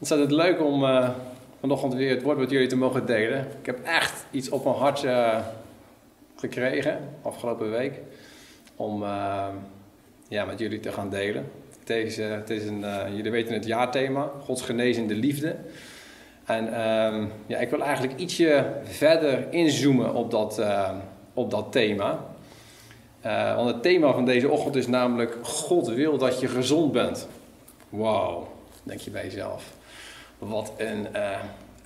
Ontzettend leuk om uh, vanochtend weer het woord met jullie te mogen delen. Ik heb echt iets op mijn hart uh, gekregen afgelopen week om uh, ja, met jullie te gaan delen. Het is een, jullie weten het jaarthema, Gods genezende liefde. En ehm, ja, ik wil eigenlijk ietsje verder inzoomen op dat, op dat thema. want het thema van deze ochtend is namelijk God wil dat je gezond bent. Wauw, denk je bij jezelf. Wat een uh,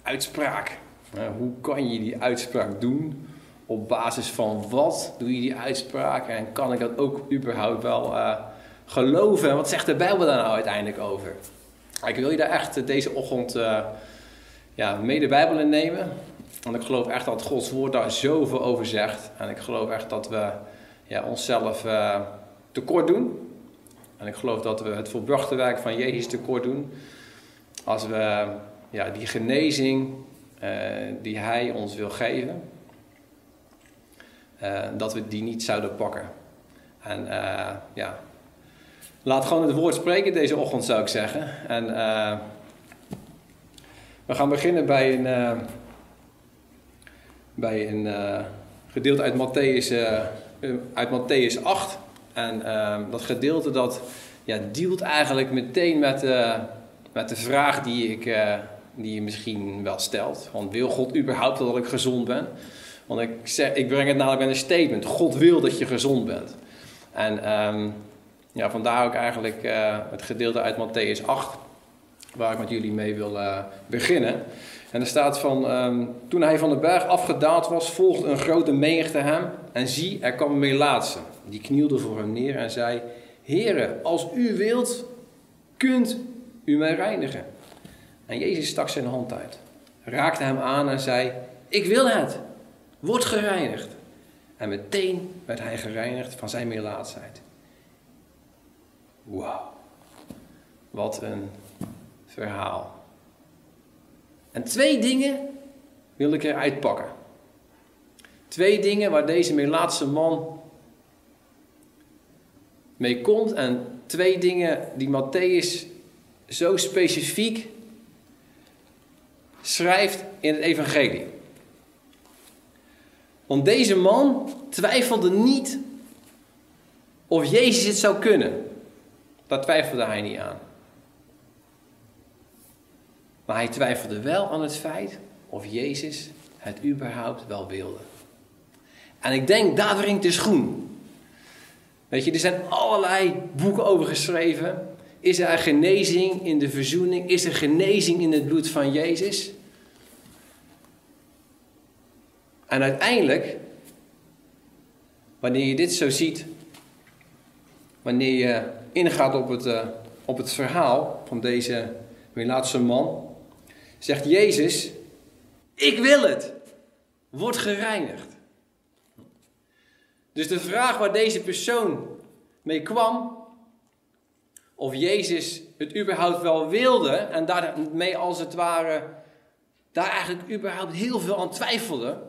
uitspraak. Uh, hoe kan je die uitspraak doen? Op basis van wat doe je die uitspraak? En kan ik dat ook überhaupt wel uh, geloven? Wat zegt de Bijbel daar nou uiteindelijk over? Ik wil je daar echt deze ochtend ja, mee de Bijbel in nemen. Want ik geloof echt dat Gods woord daar zoveel over zegt. En ik geloof echt dat we ja, onszelf tekort doen. En ik geloof dat we het volbrachte werk van Jezus tekort doen als we ja, die genezing uh, die Hij ons wil geven, uh, dat we die niet zouden pakken. En uh, ja, laat gewoon het woord spreken deze ochtend zou ik zeggen. En we gaan beginnen bij een, bij een gedeelte uit Matthäus, uit Matthäus 8. En dat gedeelte dat ja, dealt eigenlijk meteen met met de vraag die, ik, uh, die je misschien wel stelt. Want wil God überhaupt dat ik gezond ben? Want ik, zeg, ik breng het namelijk met een statement. God wil dat je gezond bent. En um, ja, vandaar ook eigenlijk uh, het gedeelte uit Matthäus 8, waar ik met jullie mee wil uh, beginnen. En er staat van, um, toen hij van de berg afgedaald was, volgde een grote menigte hem. En zie, er kwam een melaatse. Die knielde voor hem neer en zei, Heere, als u wilt, kunt u mij reinigen. En Jezus stak zijn hand uit, raakte hem aan en zei: Ik wil het, word gereinigd. En meteen werd hij gereinigd van zijn melaatsheid. Wauw, wat een verhaal. En twee dingen wil ik eruit pakken. Twee dingen waar deze melaatse man mee komt en twee dingen die Matthäus zo specifiek schrijft in het evangelie. Want deze man twijfelde niet of Jezus het zou kunnen. Daar twijfelde hij niet aan. Maar hij twijfelde wel aan het feit of Jezus het überhaupt wel wilde. En ik denk, daar wringt de schoen. Weet je, er zijn allerlei boeken over geschreven. Is er genezing in de verzoening? Is er genezing in het bloed van Jezus? En uiteindelijk, wanneer je dit zo ziet, wanneer je ingaat op het, uh, op het verhaal van deze Melaatse man, zegt Jezus: Ik wil het. Word gereinigd. Dus de vraag waar deze persoon mee kwam, of Jezus het überhaupt wel wilde en daarmee als het ware daar eigenlijk überhaupt heel veel aan twijfelde,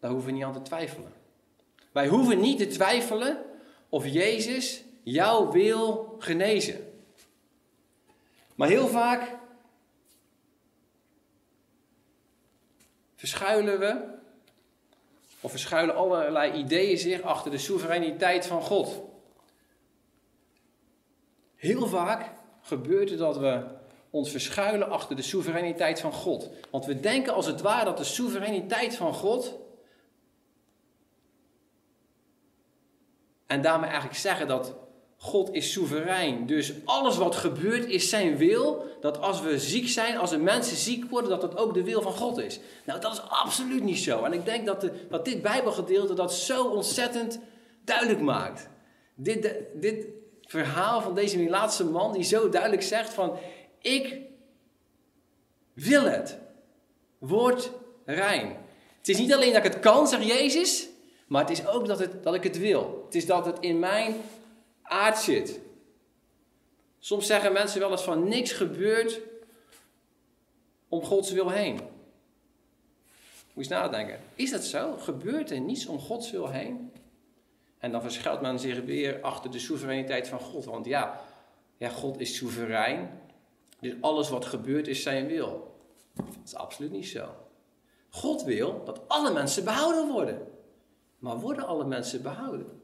daar hoeven we niet aan te twijfelen. Wij hoeven niet te twijfelen of Jezus jou wil genezen. Maar heel vaak verschuilen we, of verschuilen allerlei ideeën zich achter de soevereiniteit van God. Heel vaak gebeurt het dat we ons verschuilen achter de soevereiniteit van God. Want we denken als het ware dat de soevereiniteit van God. En daarmee eigenlijk zeggen dat God is soeverein. Dus alles wat gebeurt is zijn wil. Dat als we ziek zijn, als er mensen ziek worden, dat dat ook de wil van God is. Nou, dat is absoluut niet zo. En ik denk dat, de, dat dit Bijbelgedeelte dat zo ontzettend duidelijk maakt. Dit, dit, verhaal van deze laatste man die zo duidelijk zegt van ik wil het. Word rein. Het is niet alleen dat ik het kan, zegt Jezus, maar het is ook dat, het, dat ik het wil. Het is dat het in mijn aard zit. Soms zeggen mensen wel eens van niks gebeurt om Gods wil heen. Moet je eens nadenken. Is dat zo? Gebeurt er niets om Gods wil heen? En dan verschuilt men zich weer achter de soevereiniteit van God. Want ja, ja, God is soeverein. Dus alles wat gebeurt is zijn wil. Dat is absoluut niet zo. God wil dat alle mensen behouden worden. Maar worden alle mensen behouden?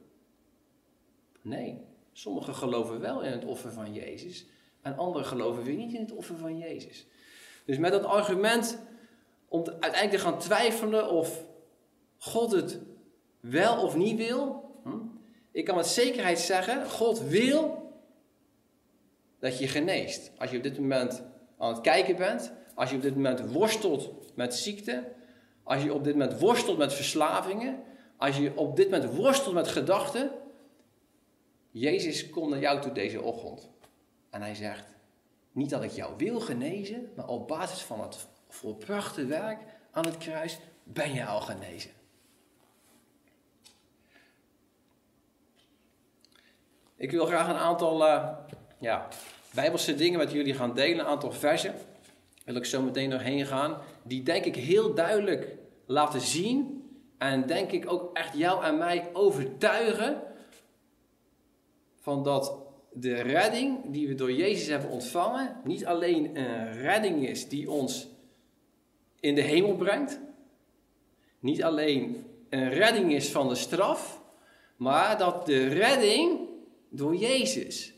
Nee. Sommigen geloven wel in het offer van Jezus. En anderen geloven weer niet in het offer van Jezus. Dus met dat argument om uiteindelijk te gaan twijfelen of God het wel of niet wil. Ik kan met zekerheid zeggen, God wil dat je geneest. Als je op dit moment aan het kijken bent, als je op dit moment worstelt met ziekte, als je op dit moment worstelt met verslavingen, als je op dit moment worstelt met gedachten, Jezus komt naar jou toe deze ochtend. En hij zegt, niet dat ik jou wil genezen, maar op basis van het volbrachte werk aan het kruis ben je al genezen. Ik wil graag een aantal uh, ja, bijbelse dingen met jullie gaan delen, een aantal versen. Wil ik zo meteen doorheen gaan. Die denk ik heel duidelijk laten zien. En denk ik ook echt jou en mij overtuigen. Van dat de redding die we door Jezus hebben ontvangen. Niet alleen een redding is die ons in de hemel brengt. Niet alleen een redding is van de straf. Maar dat de redding door Jezus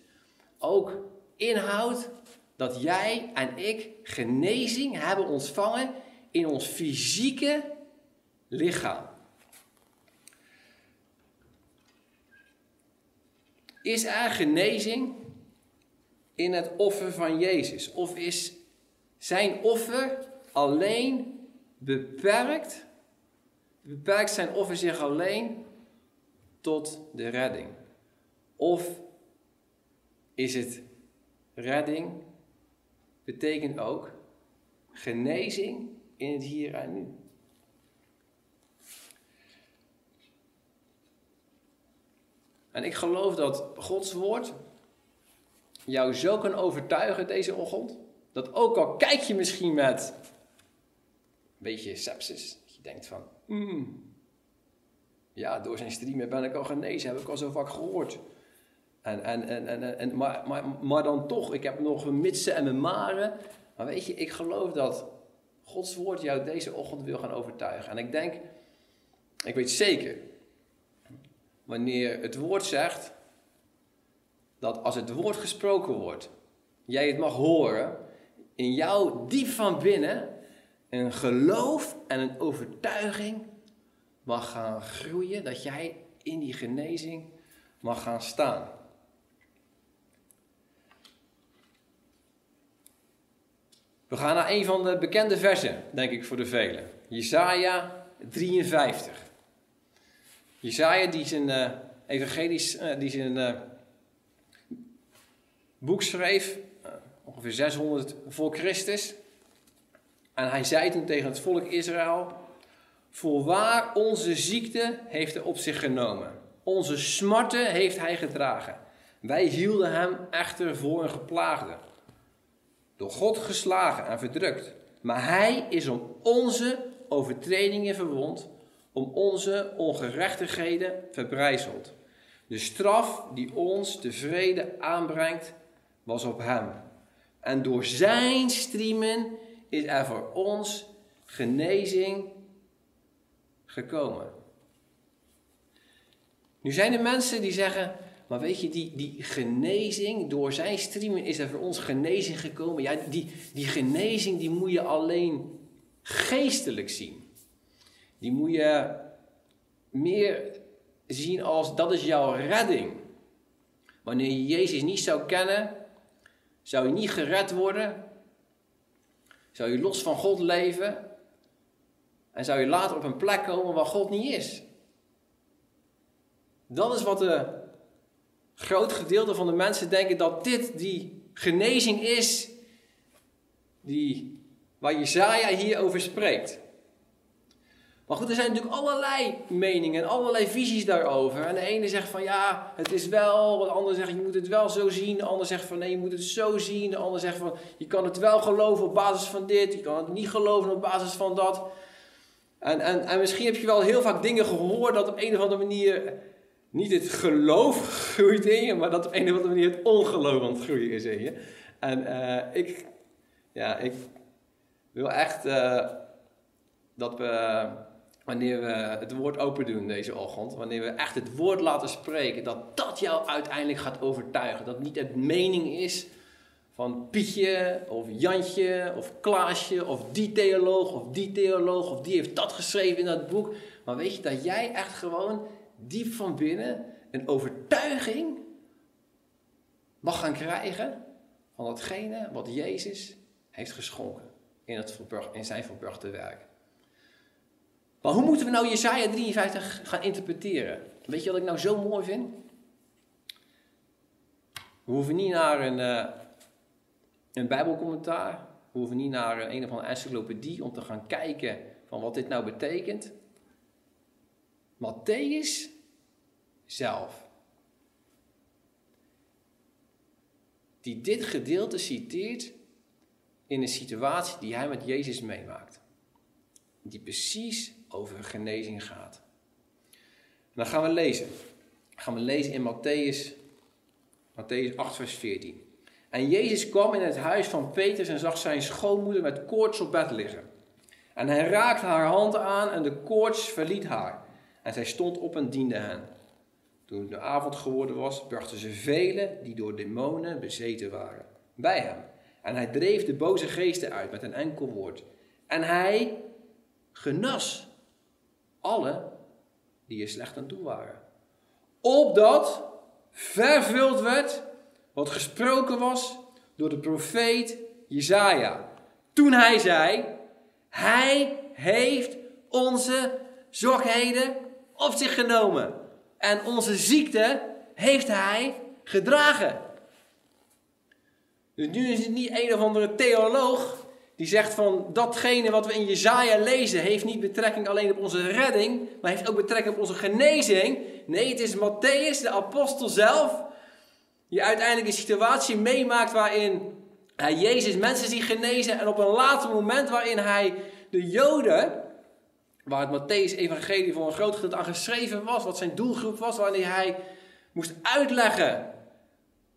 ook inhoudt dat jij en ik genezing hebben ontvangen in ons fysieke lichaam. Is er genezing in het offer van Jezus? Of is zijn offer alleen beperkt? Beperkt zijn offer zich alleen tot de redding? Of is het redding, betekent ook genezing in het hier en nu? En ik geloof dat Gods woord jou zo kan overtuigen deze ochtend. Dat ook al kijk je misschien met een beetje sepsis. Dat je denkt van, mm, ja, door zijn streamen ben ik al genezen, heb ik al zo vaak gehoord. En, en, en, en, en, maar, maar, maar dan toch, ik heb nog mijn mitsen en mijn maren. Maar weet je, ik geloof dat Gods woord jou deze ochtend wil gaan overtuigen. En ik denk, ik weet zeker, wanneer het woord zegt, dat als het woord gesproken wordt, jij het mag horen, in jou diep van binnen een geloof en een overtuiging mag gaan groeien, dat jij in die genezing mag gaan staan. We gaan naar een van de bekende versen, denk ik voor de velen. Jesaja 53. Jesaja die zijn uh, evangelisch, uh, die zijn uh, boek schreef, ongeveer 600 voor Christus. En hij zei toen tegen het volk Israël, Voorwaar onze ziekte heeft hij op zich genomen. Onze smarten heeft hij gedragen. Wij hielden hem echter voor een geplaagde. Door God geslagen en verdrukt. Maar hij is om onze overtredingen verwond om onze ongerechtigheden verbrijzeld. De straf die ons de vrede aanbrengt, was op hem. En door zijn striemen is er voor ons genezing gekomen. Nu zijn er mensen die zeggen, maar weet je, die, die genezing, door zijn striemen is er voor ons genezing gekomen. Ja, die, die genezing die moet je alleen geestelijk zien. Die moet je meer zien als dat is jouw redding. Wanneer je Jezus niet zou kennen, zou je niet gered worden. Zou je los van God leven. En zou je later op een plek komen waar God niet is. Dat is wat de groot gedeelte van de mensen denken dat dit die genezing is die, waar Jezaja hier over spreekt. Maar goed, er zijn natuurlijk allerlei meningen en allerlei visies daarover. En de ene zegt van ja, het is wel. De andere zegt je moet het wel zo zien. De ander zegt van nee, je moet het zo zien. De ander zegt van je kan het wel geloven op basis van dit. Je kan het niet geloven op basis van dat. En, en, en misschien heb je wel heel vaak dingen gehoord dat op een of andere manier niet het geloof groeit in je, maar dat op een of andere manier het ongeloof aan het groeien is in je. En uh, ik, ja, ik wil echt uh, dat we, wanneer we het woord open doen deze ochtend, wanneer we echt het woord laten spreken, dat dat jou uiteindelijk gaat overtuigen. Dat niet het mening is van Pietje of Jantje of Klaasje of die theoloog of die theoloog of die heeft dat geschreven in dat boek. Maar weet je dat jij echt gewoon diep van binnen een overtuiging mag gaan krijgen van datgene wat Jezus heeft geschonken in, het in zijn verbrachte werk. Maar hoe moeten we nou Jesaja 53 gaan interpreteren? Weet je wat ik nou zo mooi vind? We hoeven niet naar een, uh, een bijbelcommentaar, we hoeven niet naar een, een of andere encyclopedie om te gaan kijken van wat dit nou betekent. Matthäus zelf. Die dit gedeelte citeert in een situatie die hij met Jezus meemaakt. Die precies over genezing gaat. dan gaan we lezen. Dan gaan we lezen in Matthäus, Matthäus 8, vers 14. En Jezus kwam in het huis van Petrus en zag zijn schoonmoeder met koorts op bed liggen. En hij raakte haar hand aan en de koorts verliet haar. En zij stond op en diende hen. Toen de avond geworden was, brachten ze velen die door demonen bezeten waren bij hem. En hij dreef de boze geesten uit met een enkel woord. En hij genas alle die er slecht aan toe waren. Opdat vervuld werd wat gesproken was door de profeet Jezaja. Toen hij zei, hij heeft onze zwakheden op zich genomen. En onze ziekte heeft hij gedragen. Dus nu is het niet een of andere theoloog die zegt van datgene wat we in Jezaja lezen heeft niet betrekking alleen op onze redding, maar heeft ook betrekking op onze genezing. Nee, het is Matthäus, de apostel zelf, die uiteindelijk een situatie meemaakt waarin hij Jezus mensen ziet genezen en op een later moment waarin hij de Joden Waar het Matthäus-evangelie voor een groot gedeelte aan geschreven was, wat zijn doelgroep was, wanneer hij moest uitleggen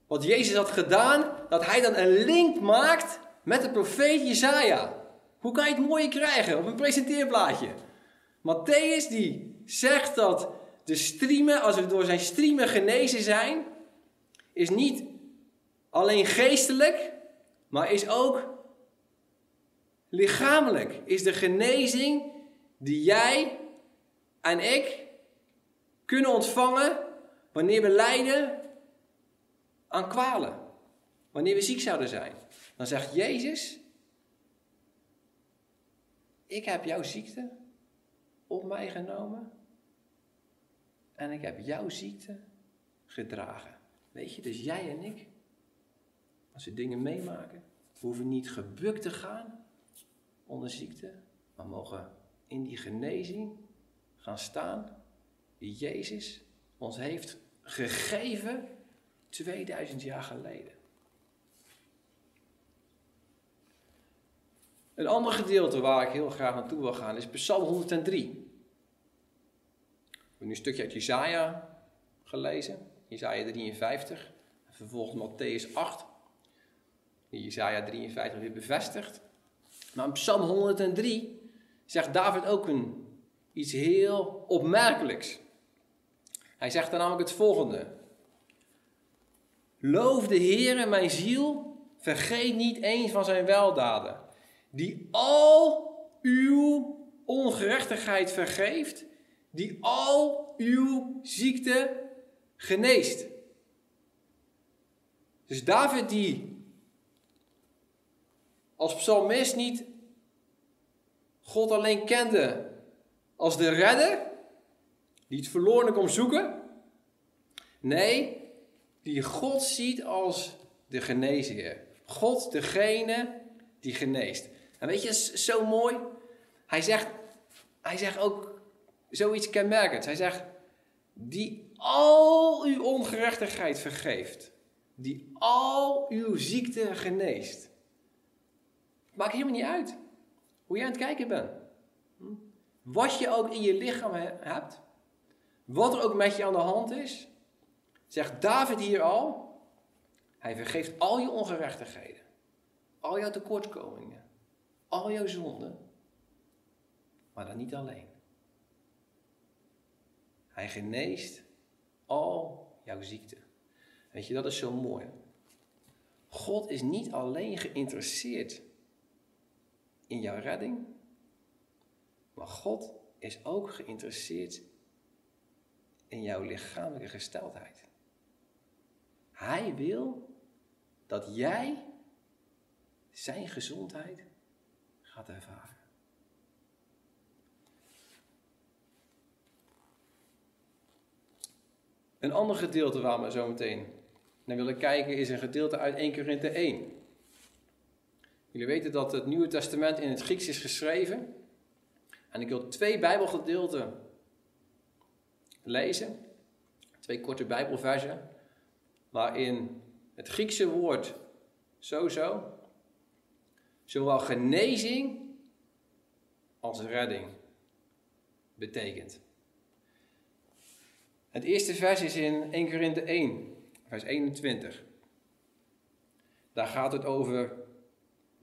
wat Jezus had gedaan, dat hij dan een link maakt met de profeet Jezaja. Hoe kan je het mooier krijgen op een presenteerblaadje? Matthäus die zegt dat de striemen, als we door zijn striemen genezen zijn, is niet alleen geestelijk, maar is ook lichamelijk. Is de genezing die jij en ik kunnen ontvangen wanneer we lijden aan kwalen. Wanneer we ziek zouden zijn. Dan zegt Jezus, ik heb jouw ziekte op mij genomen en ik heb jouw ziekte gedragen. Weet je, dus jij en ik, als we dingen meemaken, hoeven niet gebukt te gaan onder ziekte, maar mogen in die genezing gaan staan die Jezus ons heeft gegeven 2000 jaar geleden. Een ander gedeelte waar ik heel graag naartoe wil gaan is Psalm 103. We hebben nu een stukje uit Jesaja gelezen, Jesaja 53, en vervolgens Matthäus 8, die Jesaja 53 weer bevestigt. Maar in Psalm 103 zegt David ook een, iets heel opmerkelijks. Hij zegt dan namelijk het volgende. Loof de Heer mijn ziel, vergeet niet eens van zijn weldaden, die al uw ongerechtigheid vergeeft, die al uw ziekte geneest. Dus David die als psalmist niet God alleen kende als de redder, die het verloren komt zoeken. Nee, die God ziet als de genezer. God, degene die geneest. En weet je, zo mooi. Hij zegt, hij zegt ook zoiets kenmerkends. Hij zegt, die al uw ongerechtigheid vergeeft. Die al uw ziekte geneest. Maakt helemaal niet uit. Hoe jij aan het kijken bent. Hm? Wat je ook in je lichaam hebt. wat er ook met je aan de hand is, zegt David hier al, hij vergeeft al je ongerechtigheden, al jouw tekortkomingen, al jouw zonden, maar dan niet alleen. Hij geneest al jouw ziekte. Weet je, dat is zo mooi. God is niet alleen geïnteresseerd in jouw redding, maar God is ook geïnteresseerd in jouw lichamelijke gesteldheid. Hij wil dat jij zijn gezondheid gaat ervaren. Een ander gedeelte waar we zo meteen naar willen kijken is een gedeelte uit 1 Korinthe 1. Jullie weten dat het Nieuwe Testament in het Grieks is geschreven. En ik wil twee Bijbelgedeelten lezen. Twee korte Bijbelversen. Waarin het Griekse woord sowieso zowel genezing als redding betekent. Het eerste vers is in 1 Korinthe 1, vers 21. Daar gaat het over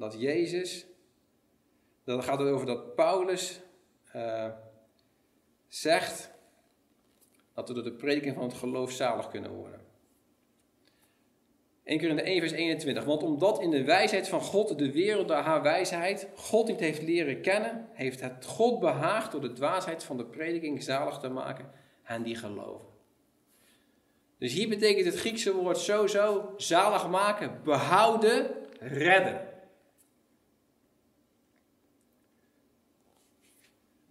dat Jezus, dan gaat het over dat Paulus uh, zegt dat we door de prediking van het geloof zalig kunnen worden. 1 keer in de 1 vers 21. Want omdat in de wijsheid van God de wereld door haar wijsheid God niet heeft leren kennen, heeft het God behaagd door de dwaasheid van de prediking zalig te maken hen die geloven. Dus hier betekent het Griekse woord sowieso zalig maken, behouden, redden.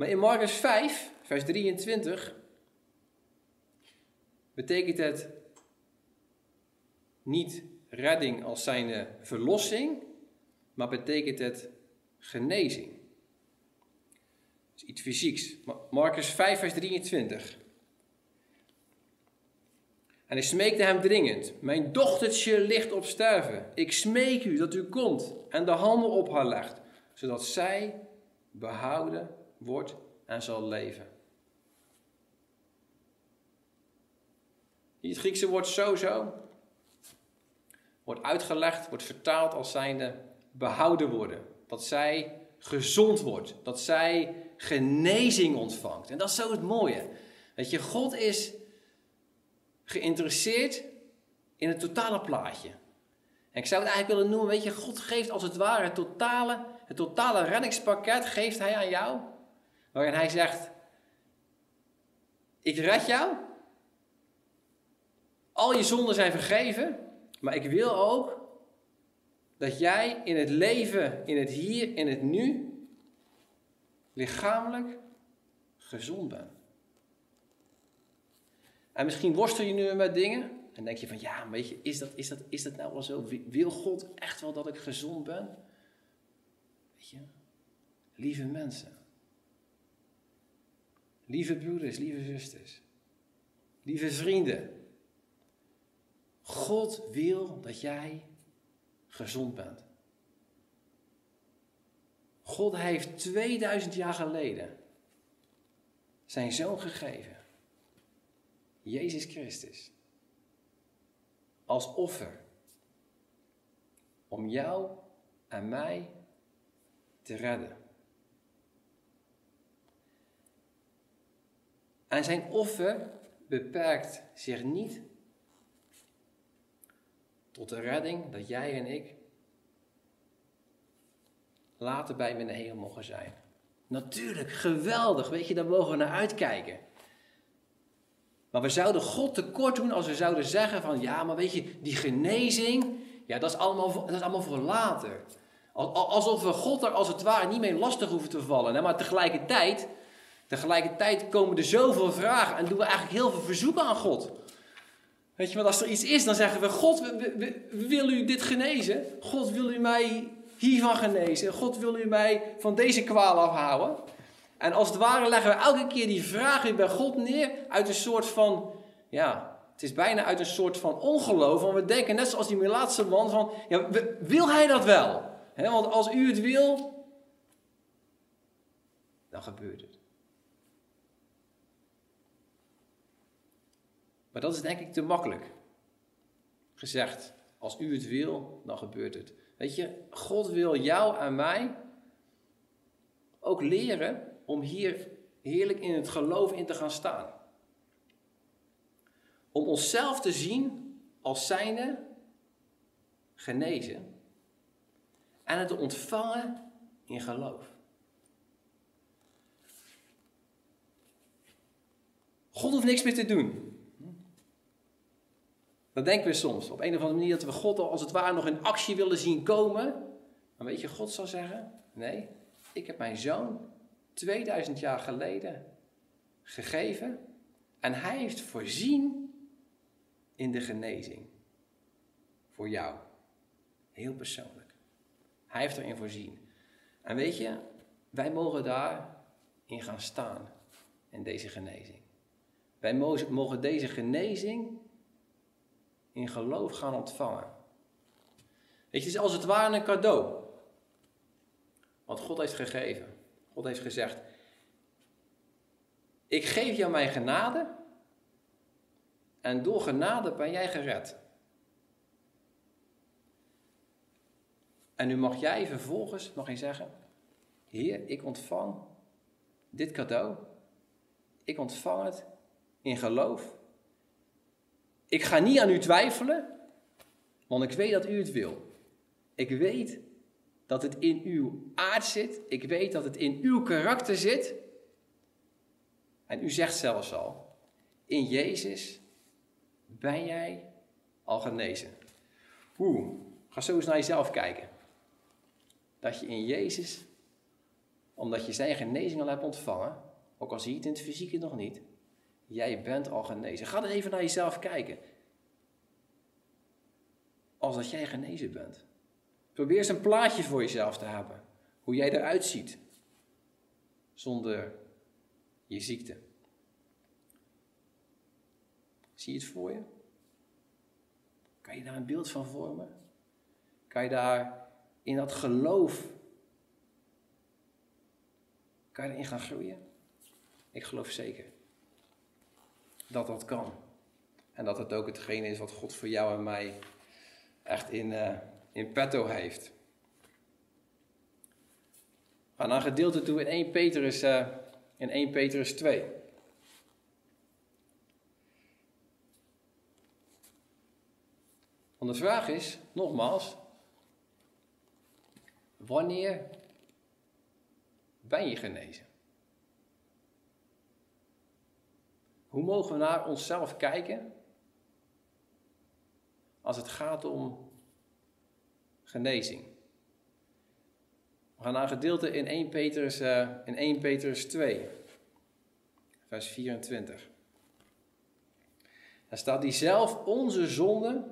Maar in Marcus 5, vers 23, betekent het niet redding als zijnde verlossing, maar betekent het genezing. Dat is iets fysieks. Marcus 5, vers 23. En hij smeekte hem dringend: Mijn dochtertje ligt op sterven. Ik smeek u dat u komt en de handen op haar legt, zodat zij behouden wordt en zal leven. Het Griekse woord sozo wordt uitgelegd, wordt vertaald als zijnde behouden worden. Dat zij gezond wordt, dat zij genezing ontvangt. En dat is zo het mooie. Weet je, God is geïnteresseerd in het totale plaatje. En ik zou het eigenlijk willen noemen, weet je, God geeft als het ware het totale, het totale reddingspakket geeft hij aan jou. Waarin hij zegt, ik red jou. Al je zonden zijn vergeven. Maar ik wil ook dat jij in het leven, in het hier, in het nu, lichamelijk gezond bent. En misschien worstel je nu met dingen. En denk je van, ja, weet je, is dat, is, dat, is dat nou wel zo? Wil God echt wel dat ik gezond ben? Weet je, lieve mensen. Lieve broeders, lieve zusters. Lieve vrienden. God wil dat jij gezond bent. God heeft 2000 jaar geleden zijn zoon gegeven. Jezus Christus. Als offer. Om jou en mij te redden. En zijn offer beperkt zich niet tot de redding dat jij en ik later bij hem in de hemel mogen zijn. Natuurlijk, geweldig, weet je, daar mogen we naar uitkijken. Maar we zouden God tekort doen als we zouden zeggen van ja, maar weet je, die genezing, ja, dat is allemaal, dat is allemaal voor later. Alsof we God er als het ware niet mee lastig hoeven te vallen. Maar tegelijkertijd, tegelijkertijd komen er zoveel vragen en doen we eigenlijk heel veel verzoeken aan God. Weet je, want als er iets is, dan zeggen we: God, wil u dit genezen? God, wil u mij hiervan genezen? God, wil u mij van deze kwaal afhouden? En als het ware leggen we elke keer die vraag weer bij God neer uit een soort van, ja, het is bijna uit een soort van ongeloof. Want we denken net zoals die Melaatse man van, ja, wil hij dat wel? want als u het wil, dan gebeurt het. Maar dat is denk ik te makkelijk gezegd. Als u het wil, dan gebeurt het. Weet je, God wil jou en mij ook leren om hier heerlijk in het geloof in te gaan staan. Om onszelf te zien als zijnde genezen en het te ontvangen in geloof. God hoeft niks meer te doen. Dat denken we soms. Op een of andere manier dat we God al als het ware nog in actie willen zien komen. Dan weet je, God zal zeggen: Nee, ik heb mijn zoon 2000 jaar geleden gegeven. En hij heeft voorzien in de genezing. Voor jou. Heel persoonlijk. Hij heeft erin voorzien. En weet je, wij mogen daarin gaan staan. In deze genezing. Wij mogen deze genezing in geloof gaan ontvangen. Weet je, het is als het ware een cadeau. Wat God heeft gegeven. God heeft gezegd: Ik geef jou mijn genade. En door genade ben jij gered. En nu mag jij vervolgens nog eens zeggen: Heer, ik ontvang dit cadeau. Ik ontvang het in geloof. Ik ga niet aan u twijfelen, want ik weet dat u het wil. Ik weet dat het in uw aard zit. Ik weet dat het in uw karakter zit. En u zegt zelfs al: in Jezus ben jij al genezen. Hoe? Ga zo eens naar jezelf kijken. Dat je in Jezus, omdat je zijn genezing al hebt ontvangen, ook al zie je het in het fysieke nog niet, Jij bent al genezen. Ga dan even naar jezelf kijken. Als dat jij genezen bent. Probeer eens een plaatje voor jezelf te hebben. Hoe jij eruit ziet. Zonder je ziekte. Zie je het voor je? Kan je daar een beeld van vormen? Kan je daar in dat geloof, kan je erin gaan groeien? Ik geloof zeker dat dat kan. En dat het ook hetgene is wat God voor jou en mij echt in, uh, in petto heeft. We gaan naar een gedeelte toe in 1 Petrus, uh, in 1 Petrus 2. Want de vraag is, nogmaals, wanneer ben je genezen? Hoe mogen we naar onszelf kijken als het gaat om genezing? We gaan naar een gedeelte in 1 Petrus, uh, in 1 Petrus 2, vers 24. Daar staat die zelf onze zonde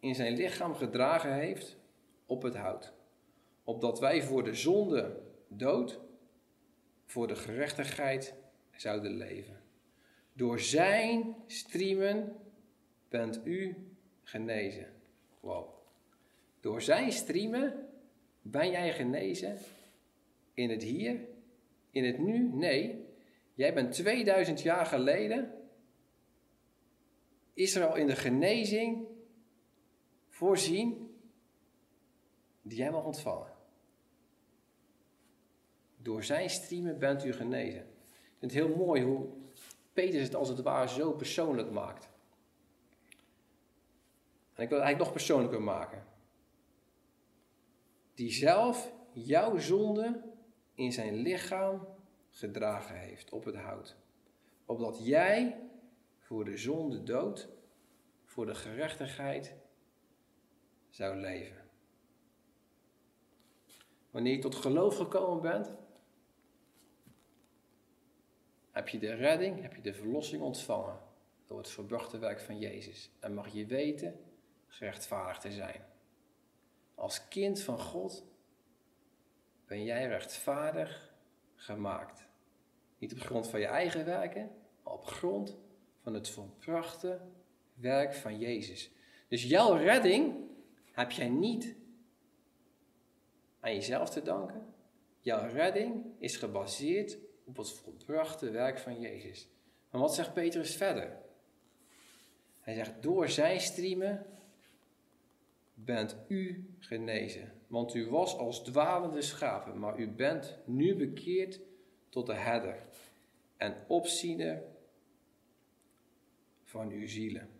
in zijn lichaam gedragen heeft op het hout. Opdat wij voor de zonde dood, voor de gerechtigheid zouden leven. Door zijn striemen bent u genezen. Wow. Door zijn striemen ben jij genezen in het hier, in het nu? Nee, jij bent 2000 jaar geleden is al in de genezing voorzien die jij mag ontvangen. Door zijn striemen bent u genezen. Ik vind het heel mooi hoe Petrus het als het ware zo persoonlijk maakt. En ik wil het eigenlijk nog persoonlijker maken. Die zelf jouw zonde in zijn lichaam gedragen heeft op het hout. Opdat jij voor de zonde dood, voor de gerechtigheid zou leven. Wanneer je tot geloof gekomen bent, heb je de redding, heb je de verlossing ontvangen door het verbrachte werk van Jezus. En mag je weten gerechtvaardigd te zijn. Als kind van God ben jij rechtvaardig gemaakt. Niet op grond van je eigen werken, maar op grond van het volbrachte werk van Jezus. Dus jouw redding heb jij niet aan jezelf te danken. Jouw redding is gebaseerd op het volbrachte werk van Jezus. Maar wat zegt Petrus verder? Hij zegt, door zijn striemen bent u genezen. Want u was als dwalende schapen, maar u bent nu bekeerd tot de herder en opziener van uw zielen.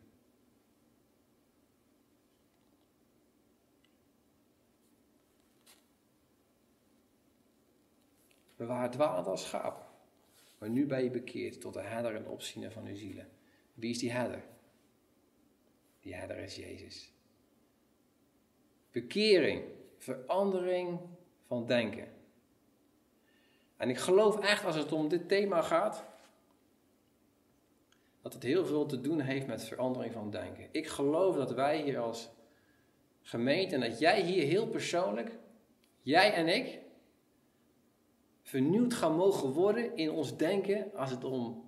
We waren dwalend als schapen, maar nu ben je bekeerd tot de herder en opziener van uw zielen. Wie is die herder? Die herder is Jezus. Bekering, verandering van denken. En ik geloof echt als het om dit thema gaat, dat het heel veel te doen heeft met verandering van denken. Ik geloof dat wij hier als gemeente en dat jij hier heel persoonlijk, jij en ik, vernieuwd gaan mogen worden in ons denken als het om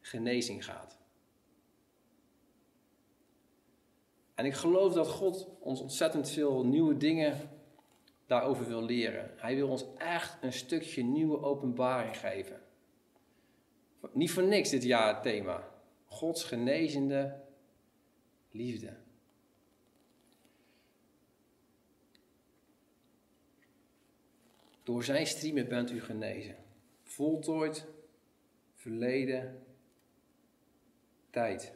genezing gaat. En ik geloof dat God ons ontzettend veel nieuwe dingen daarover wil leren. Hij wil ons echt een stukje nieuwe openbaring geven. Niet voor niks dit jaar het thema. Gods genezende liefde. Door zijn striemen bent u genezen. Voltooid, verleden, tijd.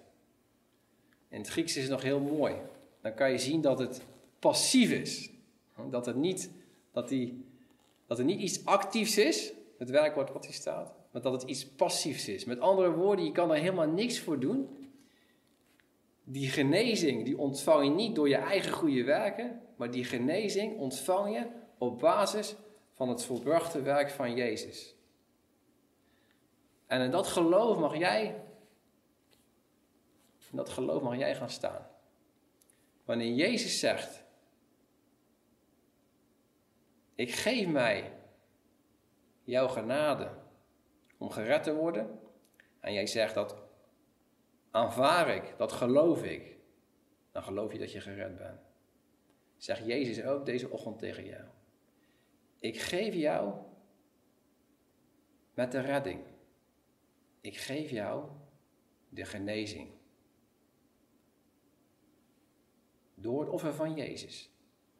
In het Grieks is nog heel mooi. Dan kan je zien dat het passief is. Dat, het niet, dat, die, dat er niet iets actiefs is, het werkwoord wat hier staat, maar dat het iets passiefs is. Met andere woorden, je kan er helemaal niks voor doen. Die genezing, die ontvang je niet door je eigen goede werken, maar die genezing ontvang je op basis van het volbrachte werk van Jezus. En in dat geloof mag jij in dat geloof mag jij gaan staan. Wanneer Jezus zegt: Ik geef mij jouw genade om gered te worden. En jij zegt dat aanvaar ik, dat geloof ik. Dan geloof je dat je gered bent. Zegt Jezus ook deze ochtend tegen jou. Ik geef jou met de redding. Ik geef jou de genezing. Door het offer van Jezus.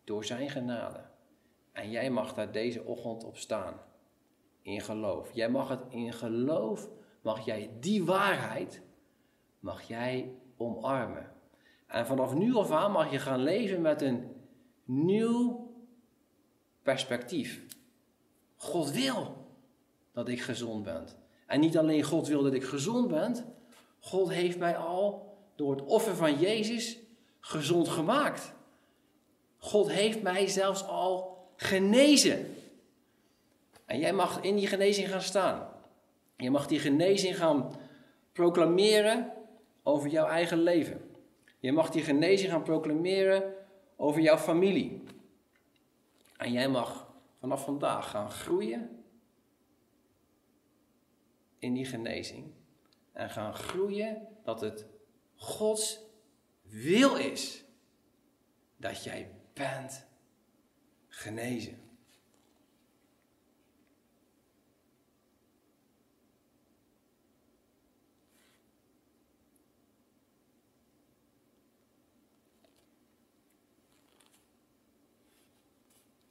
Door zijn genade. En jij mag daar deze ochtend op staan. In geloof. Jij mag het in geloof, mag jij die waarheid, mag jij omarmen. En vanaf nu af aan mag je gaan leven met een nieuw perspectief. God wil dat ik gezond ben. En niet alleen God wil dat ik gezond ben, God heeft mij al door het offer van Jezus gezond gemaakt. God heeft mij zelfs al genezen. En jij mag in die genezing gaan staan. Je mag die genezing gaan proclameren over jouw eigen leven. Je mag die genezing gaan proclameren over jouw familie. En jij mag vanaf vandaag gaan groeien in die genezing. En gaan groeien dat het Gods wil is dat jij bent genezen.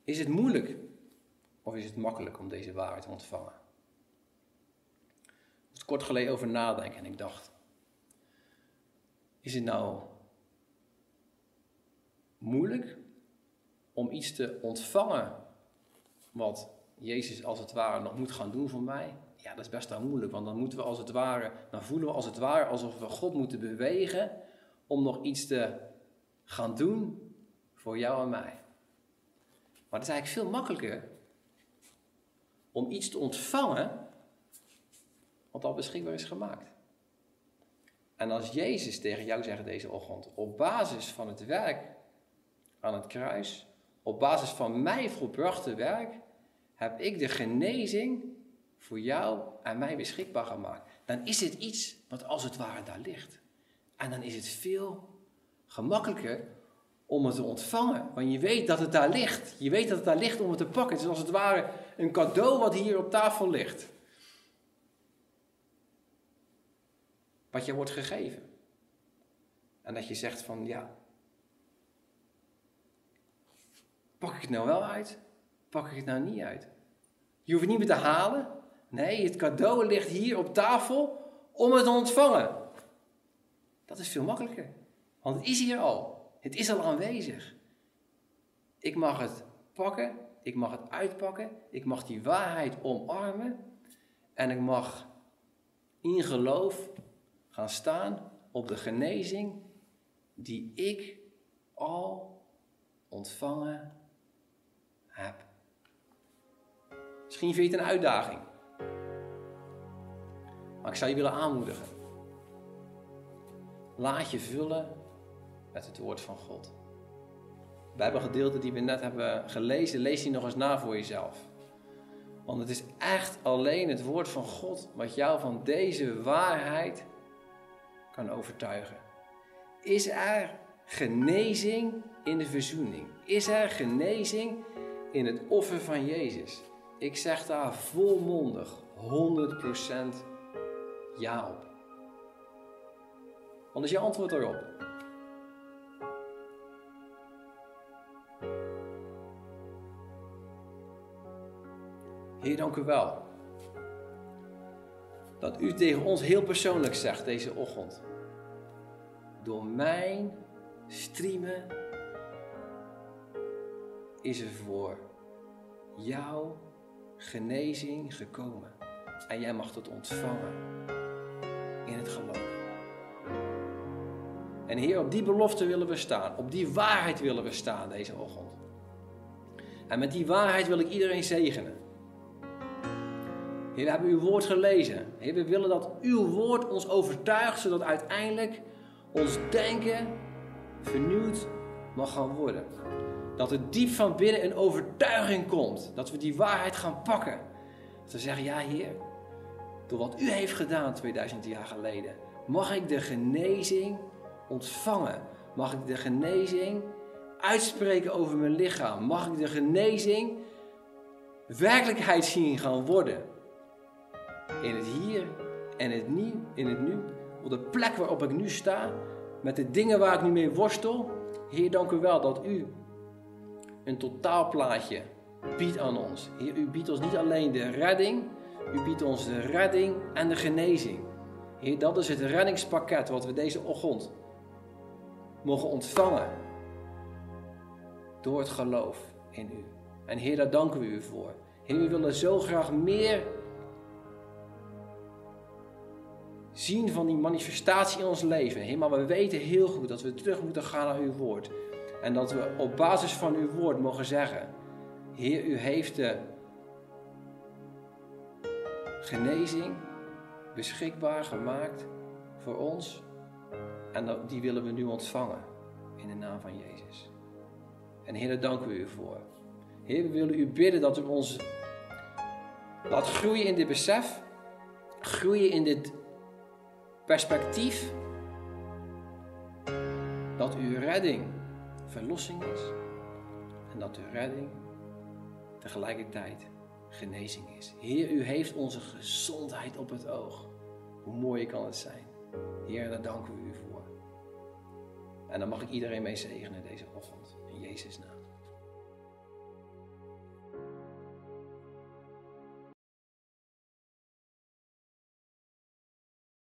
Is het moeilijk of is het makkelijk om deze waarheid te ontvangen? Ik moest kort geleden over nadenken en ik dacht: is het nou moeilijk om iets te ontvangen wat Jezus als het ware nog moet gaan doen voor mij? Ja, dat is best wel moeilijk, want dan moeten we als het ware, dan voelen we als het ware alsof we God moeten bewegen om nog iets te gaan doen voor jou en mij. Maar het is eigenlijk veel makkelijker om iets te ontvangen wat al beschikbaar is gemaakt. En als Jezus tegen jou zegt deze ochtend, op basis van het werk aan het kruis, op basis van mij volbrachte werk, heb ik de genezing voor jou en mij beschikbaar gemaakt. Dan is het iets wat als het ware daar ligt. En dan is het veel gemakkelijker om het te ontvangen. Want je weet dat het daar ligt. Je weet dat het daar ligt om het te pakken. Het is als het ware een cadeau wat hier op tafel ligt. Wat je wordt gegeven. En dat je zegt van ja, pak ik het nou wel uit? Pak ik het nou niet uit? Je hoeft het niet meer te halen. Nee, het cadeau ligt hier op tafel om het te ontvangen. Dat is veel makkelijker. Want het is hier al. Het is al aanwezig. Ik mag het pakken, ik mag het uitpakken, ik mag die waarheid omarmen en ik mag in geloof gaan staan op de genezing die ik al ontvangen heb. Misschien vind je het een uitdaging. Maar ik zou je willen aanmoedigen. Laat je vullen met het woord van God. Bijbelgedeelte die we net hebben gelezen, lees die nog eens na voor jezelf. Want het is echt alleen het woord van God wat jou van deze waarheid kan overtuigen. Is er genezing in de verzoening? Is er genezing in het offer van Jezus? Ik zeg daar volmondig 100% ja op. Wat is je antwoord daarop? Heer, dank u wel. Dat u tegen ons heel persoonlijk zegt deze ochtend. Door mijn streamen is er voor jou genezing gekomen. En jij mag het ontvangen in het geloof. En Heer, op die belofte willen we staan. Op die waarheid willen we staan deze ochtend. En met die waarheid wil ik iedereen zegenen. Heer, we hebben uw woord gelezen. Heer, we willen dat uw woord ons overtuigt, zodat uiteindelijk ons denken vernieuwd mag gaan worden. Dat er diep van binnen een overtuiging komt. Dat we die waarheid gaan pakken. Dat we zeggen, ja Heer, door wat u heeft gedaan 2000 jaar geleden, mag ik de genezing ontvangen. Mag ik de genezing uitspreken over mijn lichaam. Mag ik de genezing werkelijkheid zien gaan worden. In het hier en het nu, in het nu, op de plek waarop ik nu sta, met de dingen waar ik nu mee worstel. Heer, dank u wel dat u een totaalplaatje biedt aan ons. Heer, u biedt ons niet alleen de redding, u biedt ons de redding en de genezing. Heer, dat is het reddingspakket wat we deze ochtend mogen ontvangen. Door het geloof in u. En Heer, daar danken we u voor. Heer, we willen zo graag meer zien van die manifestatie in ons leven. Heer, maar we weten heel goed dat we terug moeten gaan naar uw woord. En dat we op basis van uw woord mogen zeggen: Heer, u heeft de genezing beschikbaar gemaakt voor ons. En die willen we nu ontvangen in de naam van Jezus. En Heer, daar danken we u voor. Heer, we willen u bidden dat u ons laat groeien in dit besef, groeien in dit perspectief dat uw redding verlossing is en dat uw redding tegelijkertijd genezing is. Heer, u heeft onze gezondheid op het oog. Hoe mooi kan het zijn. Heer, daar danken we u voor. En dan mag ik iedereen mee zegenen deze ochtend. In Jezus' naam.